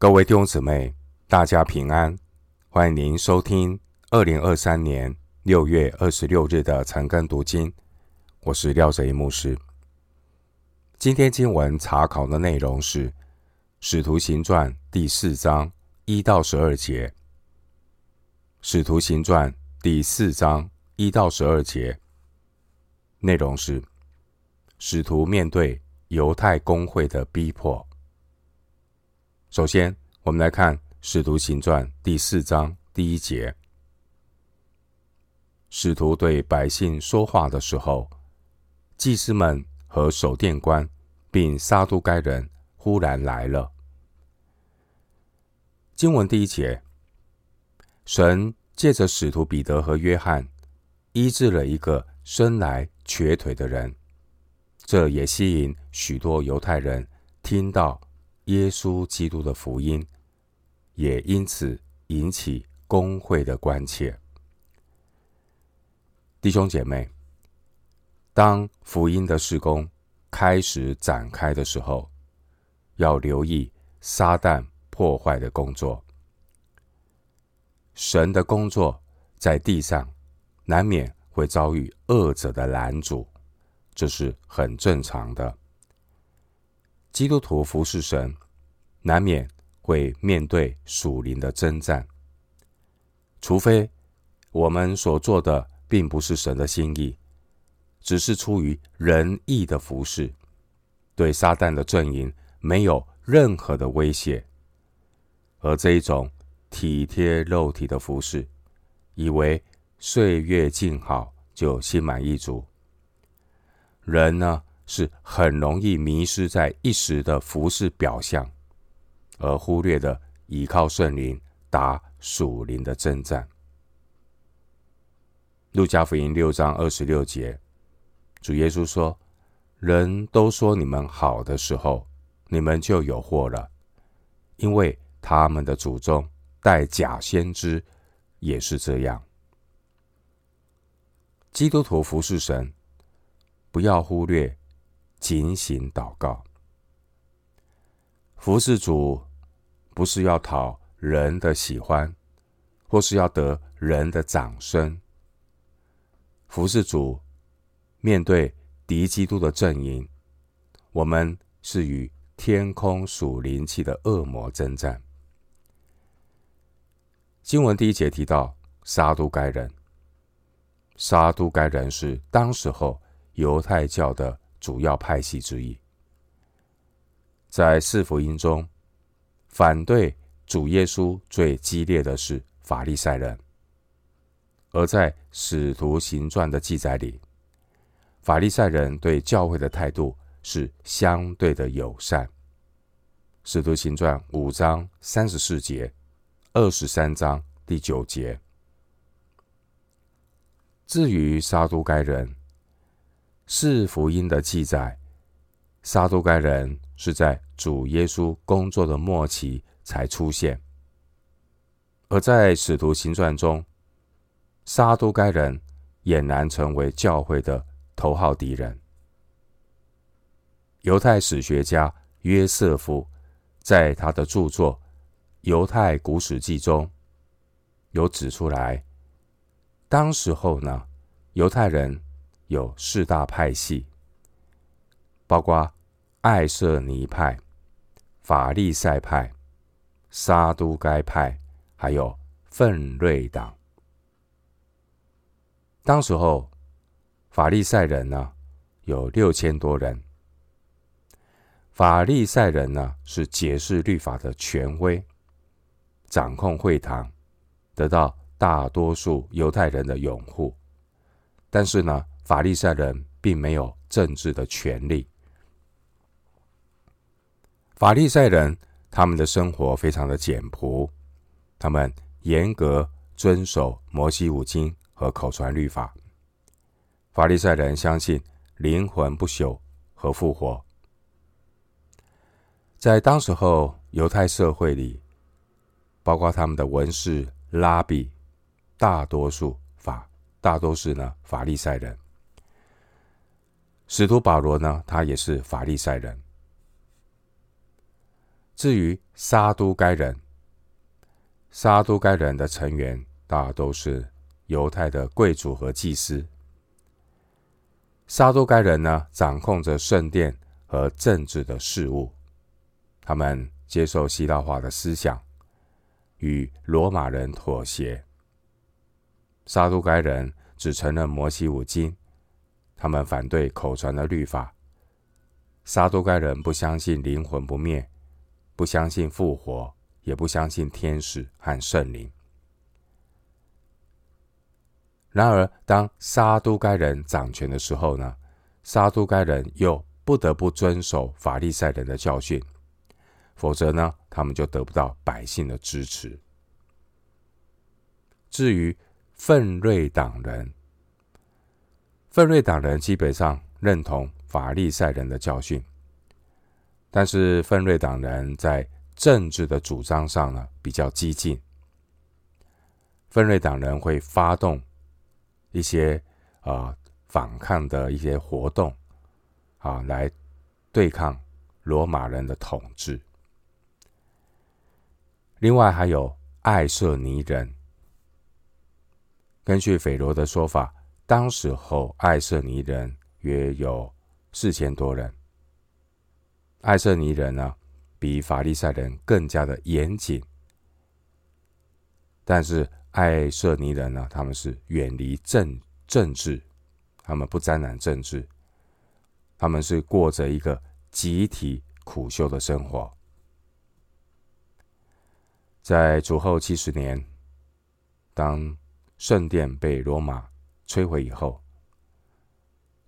各位弟兄姊妹，大家平安！欢迎您收听二零二三年六月二十六日的晨更读经。我是廖哲一牧师。今天经文查考的内容是《使徒行传》第四章一到十二节。《使徒行传》第四章一到十二节内容是使徒面对犹太公会的逼迫。首先，我们来看《使徒行传》第四章第一节。使徒对百姓说话的时候，祭司们和守殿官并撒都该人忽然来了。经文第一节，神借着使徒彼得和约翰医治了一个生来瘸腿的人，这也吸引许多犹太人听到。耶稣基督的福音也因此引起公会的关切。弟兄姐妹，当福音的事工开始展开的时候，要留意撒旦破坏的工作。神的工作在地上难免会遭遇恶者的拦阻，这是很正常的。基督徒服侍神，难免会面对属灵的征战，除非我们所做的并不是神的心意，只是出于仁义的服侍，对撒旦的阵营没有任何的威胁。而这一种体贴肉体的服侍，以为岁月静好就心满意足，人呢，是很容易迷失在一时的服饰表象，而忽略的倚靠圣灵打属灵的征战。路加福音六章二十六节，主耶稣说：“人都说你们好的时候，你们就有祸了，因为他们的祖宗带假先知也是这样。”基督徒服侍神，不要忽略。警醒祷告，服侍主不是要讨人的喜欢，或是要得人的掌声。服侍主，面对敌基督的阵营，我们是与天空属灵气的恶魔征战。经文第一节提到撒都该人，撒都该人是当时候犹太教的。主要派系之一，在四福音中，反对主耶稣最激烈的是法利赛人；而在使徒行传的记载里，法利赛人对教会的态度是相对的友善。使徒行传五章三十四节、二十三章第九节。至于撒都该人。是福音的记载，撒都该人是在主耶稣工作的末期才出现，而在使徒行传中，撒都该人俨然成为教会的头号敌人。犹太史学家约瑟夫在他的著作《犹太古史记》中有指出来，当时候呢，犹太人。有四大派系，包括爱色尼派、法利赛派、沙都该派，还有奋锐党。当时候，法利赛人呢有六千多人。法利赛人呢是解释律法的权威，掌控会堂，得到大多数犹太人的拥护。但是呢，法利赛人并没有政治的权利。法利赛人他们的生活非常的简朴，他们严格遵守摩西五经和口传律法。法利赛人相信灵魂不朽和复活。在当时候犹太社会里，包括他们的文士、拉比，大多数法大多是呢法利赛人。使徒保罗呢，他也是法利赛人。至于撒都该人，撒都该人的成员大都是犹太的贵族和祭司。撒都该人呢，掌控着圣殿和政治的事务，他们接受希腊化的思想，与罗马人妥协。撒都该人只承认摩西五经，他们反对口传的律法。撒都该人不相信灵魂不灭。不相信复活，也不相信天使和圣灵。然而，当撒都该人掌权的时候呢，撒都该人又不得不遵守法利赛人的教训，否则呢，他们就得不到百姓的支持。至于奋锐党人，奋锐党人基本上认同法利赛人的教训。但是，奋锐党人在政治的主张上呢，比较激进。分瑞党人会发动一些啊、呃、反抗的一些活动啊，来对抗罗马人的统治。另外还有爱色尼人，根据斐罗的说法，当时候爱色尼人约有四千多人。爱色尼人呢，比法利赛人更加的严谨，但是爱色尼人呢，他们是远离政政治，他们不沾染政治，他们是过着一个集体苦修的生活。在主后七十年，当圣殿被罗马摧毁以后，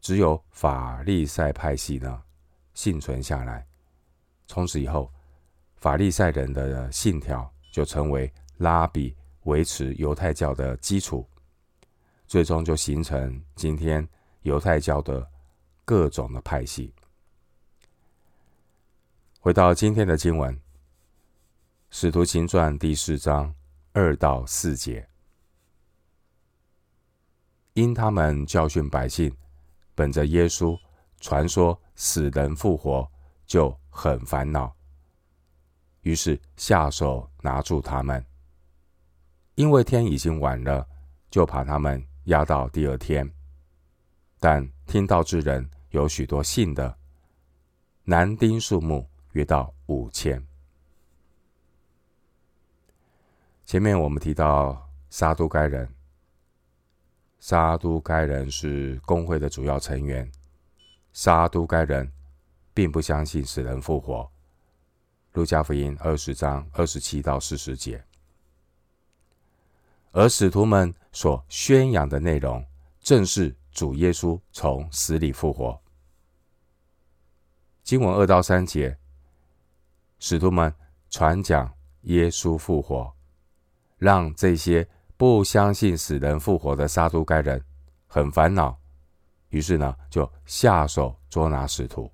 只有法利赛派系呢，幸存下来，从此以后，法利赛人的信条就成为拉比维持犹太教的基础，最终就形成今天犹太教的各种的派系。回到今天的经文，《使徒行传》第四章二到四节，因他们教训百姓，本着耶稣传说。死人复活就很烦恼，于是下手拿住他们。因为天已经晚了，就把他们押到第二天。但听到之人有许多信的，男丁数目约到五千。前面我们提到撒都该人，撒都该人是公会的主要成员。撒都该人并不相信死人复活。路加福音二十章二十七到四十节，而使徒们所宣扬的内容，正是主耶稣从死里复活。经文二到三节，使徒们传讲耶稣复活，让这些不相信死人复活的撒都该人很烦恼。于是呢，就下手捉拿使徒。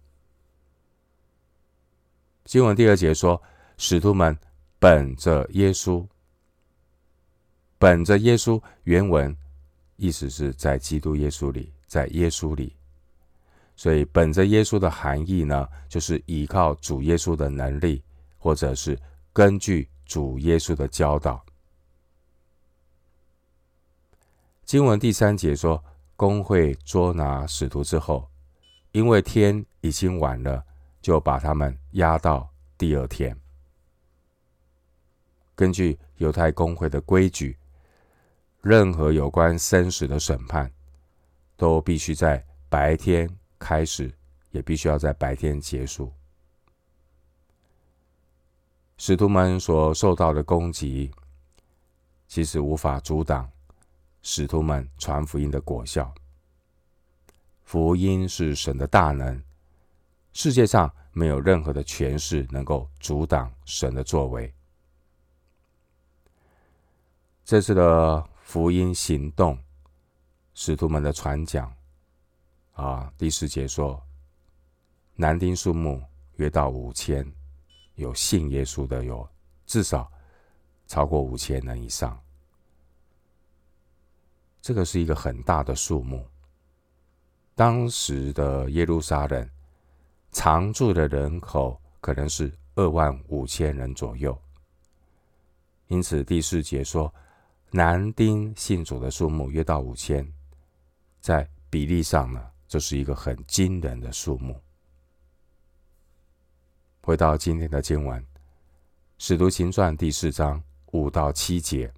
经文第二节说，使徒们本着耶稣，本着耶稣，原文意思是在基督耶稣里，在耶稣里。所以，本着耶稣的含义呢，就是依靠主耶稣的能力，或者是根据主耶稣的教导。经文第三节说。公会捉拿使徒之后，因为天已经晚了，就把他们押到第二天。根据犹太公会的规矩，任何有关生死的审判，都必须在白天开始，也必须要在白天结束。使徒们所受到的攻击，其实无法阻挡。使徒们传福音的果效，福音是神的大能，世界上没有任何的权势能够阻挡神的作为。这次的福音行动，使徒们的传讲，啊，第四节说，男丁数目约到五千，有信耶稣的有至少超过五千人以上。这个是一个很大的数目。当时的耶路撒冷常住的人口可能是二万五千人左右。因此第四节说，男丁信主的数目约到五千，在比例上呢，这是一个很惊人的数目。回到今天的经文，《使徒行传》第四章五到七节。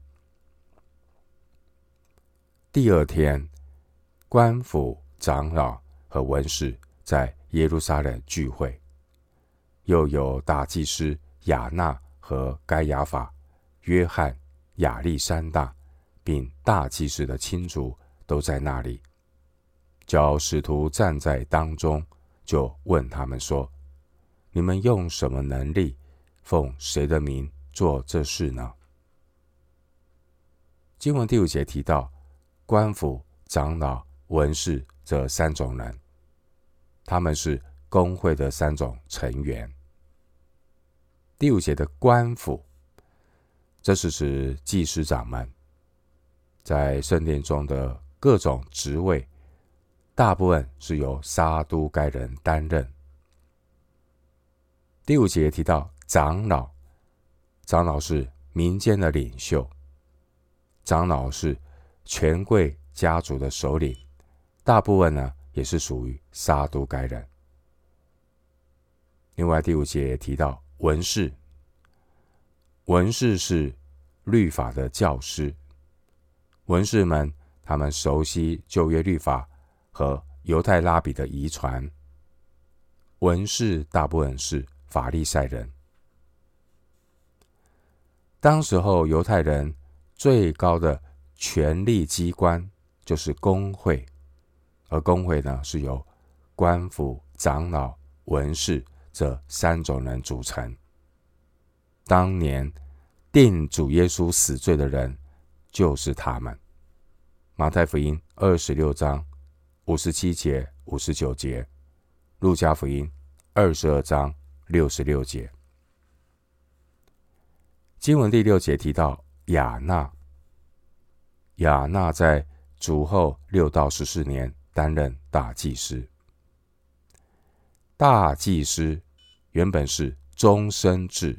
第二天，官府长老和文士在耶路撒冷聚会，又有大祭司亚那和该亚法、约翰、亚历山大，并大祭司的亲族都在那里。叫使徒站在当中，就问他们说：“你们用什么能力，奉谁的名做这事呢？”经文第五节提到。官府、长老、文士这三种人，他们是公会的三种成员。第五节的官府，这是指祭司长们在圣殿中的各种职位，大部分是由撒都该人担任。第五节提到长老，长老是民间的领袖，长老是。权贵家族的首领，大部分呢也是属于撒都该人。另外第五节也提到文士，文士是律法的教师，文士们他们熟悉旧约律法和犹太拉比的遗传。文士大部分是法利赛人。当时候犹太人最高的。权力机关就是公会，而公会呢是由官府、长老、文士这三种人组成。当年定主耶稣死罪的人就是他们。马太福音二十六章五十七节、五十九节，路加福音二十二章六十六节。经文第六节提到亚娜。亚那在主后六到十四年担任大祭司。大祭司原本是终身制，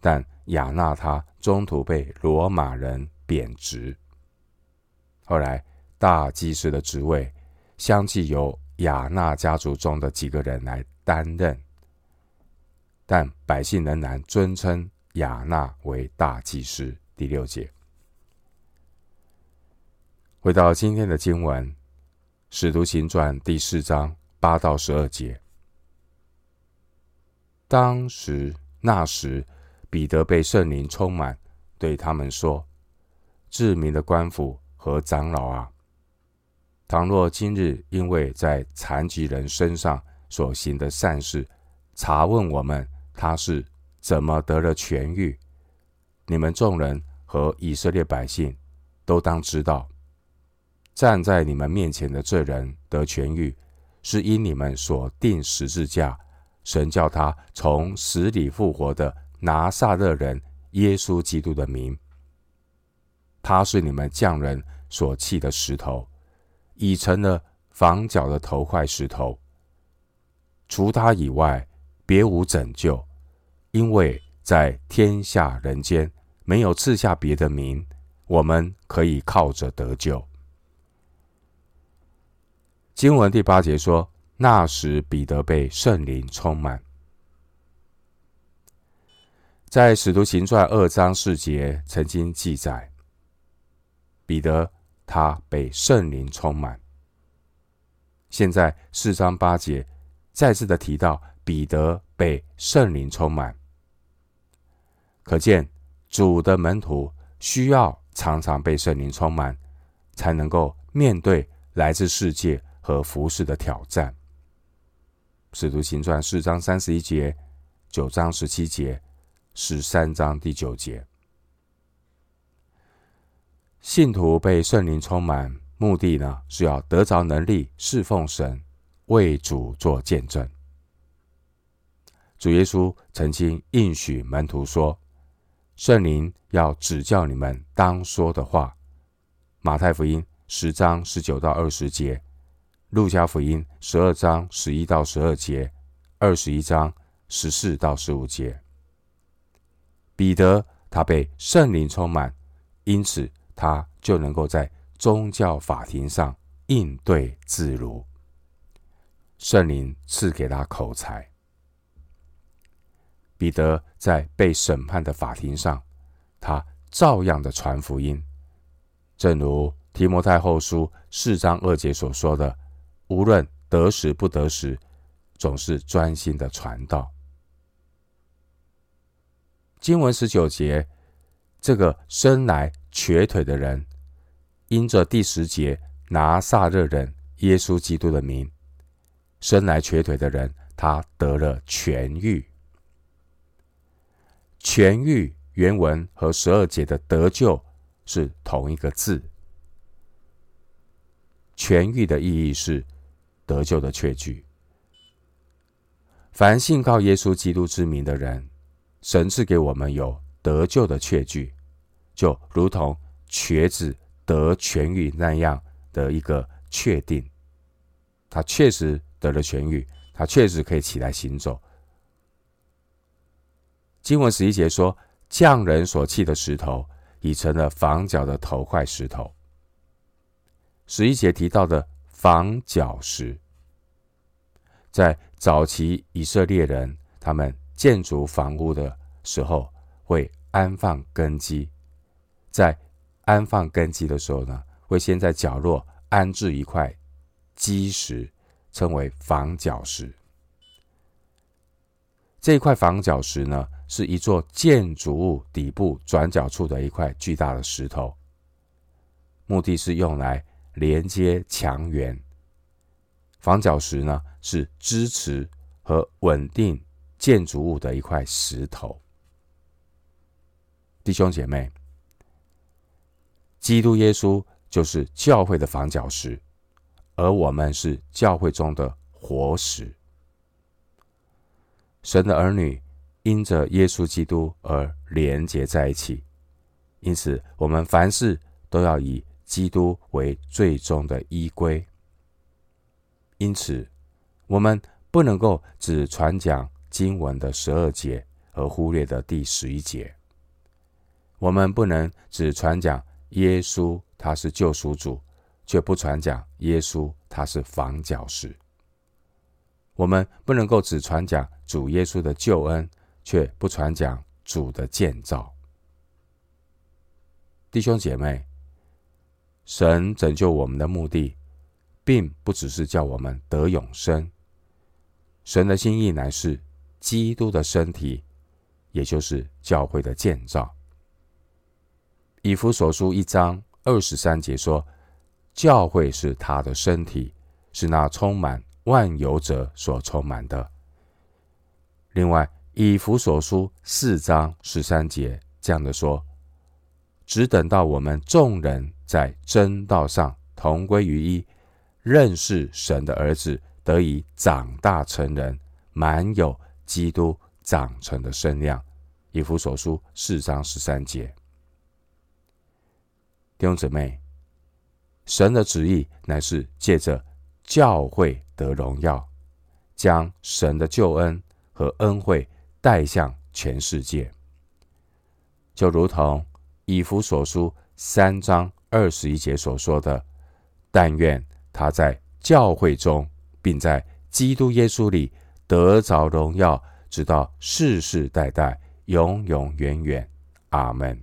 但亚那他中途被罗马人贬职，后来大祭司的职位相继由亚那家族中的几个人来担任，但百姓仍然尊称亚那为大祭司。第六节。回到今天的经文，《使徒行传》第四章八到十二节。当时那时，彼得被圣灵充满，对他们说：“至明的官府和长老啊，倘若今日因为在残疾人身上所行的善事，查问我们他是怎么得了痊愈，你们众人和以色列百姓都当知道。”站在你们面前的这人得痊愈，是因你们所钉十字架，神叫他从死里复活的拿撒勒人耶稣基督的名。他是你们匠人所弃的石头，已成了房角的头块石头。除他以外，别无拯救，因为在天下人间没有赐下别的名，我们可以靠着得救。经文第八节说：“那时彼得被圣灵充满。”在《使徒行传》二章四节曾经记载，彼得他被圣灵充满。现在四章八节再次的提到彼得被圣灵充满，可见主的门徒需要常常被圣灵充满，才能够面对来自世界。和服侍的挑战，《使徒行传》四章三十一节、九章十七节、十三章第九节，信徒被圣灵充满，目的呢是要得着能力侍奉神，为主做见证。主耶稣曾经应许门徒说：“圣灵要指教你们当说的话。”马太福音十章十九到二十节。路加福音十二章十一到十二节，二十一章十四到十五节。彼得他被圣灵充满，因此他就能够在宗教法庭上应对自如。圣灵赐给他口才。彼得在被审判的法庭上，他照样的传福音，正如提摩太后书四章二节所说的：“无论得时不得时，总是专心的传道。”经文十九节，这个生来瘸腿的人，因着第十节拿撒勒人耶稣基督的名，生来瘸腿的人，他得了痊愈。痊愈原文和十二节的得救是同一个字。痊愈的意义是得救的确据。凡信靠耶稣基督之名的人，神赐给我们有得救的确据，就如同瘸子得痊愈那样的一个确定。他确实得了痊愈，他确实可以起来行走。经文十一节说：“匠人所弃的石头，已成了房角的头块石头。”十一节提到的房角石，在早期以色列人他们建筑房屋的时候，会安放根基。在安放根基的时候呢，会先在角落安置一块基石，称为房角石。这一块房角石呢，是一座建筑物底部转角处的一块巨大的石头，目的是用来连接墙垣。房角石呢，是支持和稳定建筑物的一块石头。弟兄姐妹，基督耶稣就是教会的房角石，而我们是教会中的活石。神的儿女因着耶稣基督而连结在一起，因此我们凡事都要以基督为最终的依归。因此，我们不能够只传讲经文的十二节，而忽略的第十一节。我们不能只传讲耶稣他是救赎主，却不传讲耶稣他是房角石。我们不能够只传讲主耶稣的救恩，却不传讲主的建造。弟兄姐妹，神拯救我们的目的，并不只是叫我们得永生。神的心意乃是基督的身体，也就是教会的建造。以弗所书一章二十三节说：“教会是他的身体，是那充满。”万有者所充满的。另外，以弗所书四章十三节这样的说：“只等到我们众人在真道上同归于一，认识神的儿子，得以长大成人，满有基督长成的身量。”以弗所书四章十三节。弟兄姊妹，神的旨意乃是借着教会。得荣耀，将神的救恩和恩惠带向全世界，就如同以弗所书三章二十一节所说的：“但愿他在教会中，并在基督耶稣里得着荣耀，直到世世代代，永永远远。”阿门。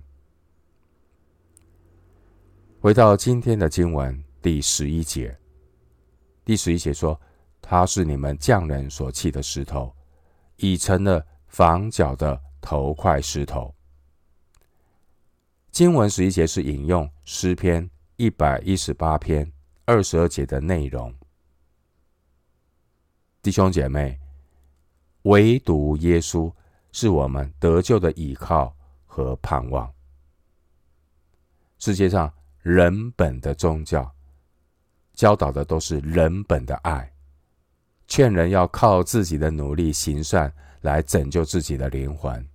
回到今天的经文第十一节。第十一节说：“他是你们匠人所弃的石头，已成了房角的头块石头。”经文十一节是引用诗篇一百一十八篇二十二节的内容。弟兄姐妹，唯独耶稣是我们得救的依靠和盼望。世界上人本的宗教。教导的都是人本的爱，劝人要靠自己的努力行善来拯救自己的灵魂。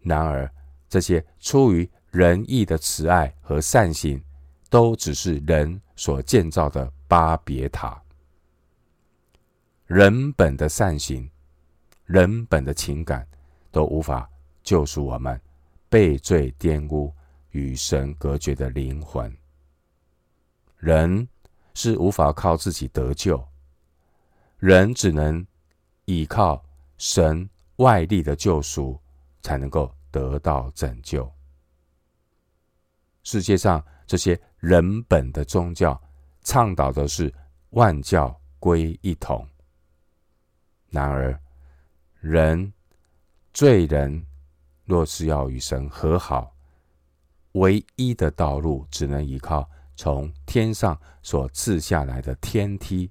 然而，这些出于仁义的慈爱和善行，都只是人所建造的巴别塔。人本的善行，人本的情感都无法救赎我们被罪玷污、与神隔绝的灵魂。人是无法靠自己得救，人只能依靠神外力的救赎，才能够得到拯救。世界上这些人本的宗教，倡导的是万教归一统。然而，人罪人若是要与神和好，唯一的道路只能依靠从天上所赐下来的天梯。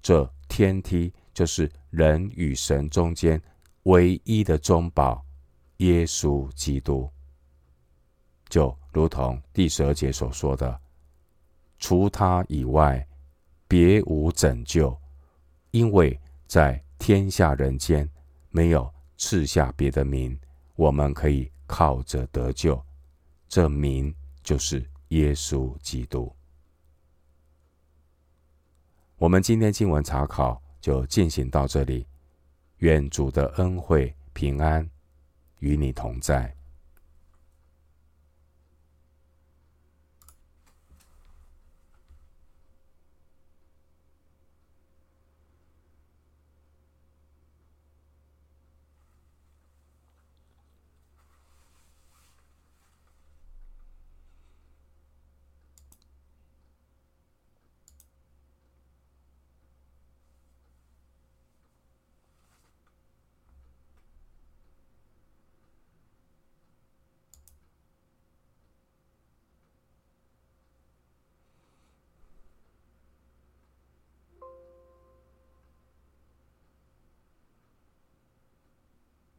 这天梯就是人与神中间唯一的中保——耶稣基督。就如同第十二节所说的，除他以外，别无拯救，因为在天下人间没有赐下别的名，我们可以靠着得救。这名就是耶稣基督。我们今天经文查考就进行到这里，愿主的恩惠平安与你同在。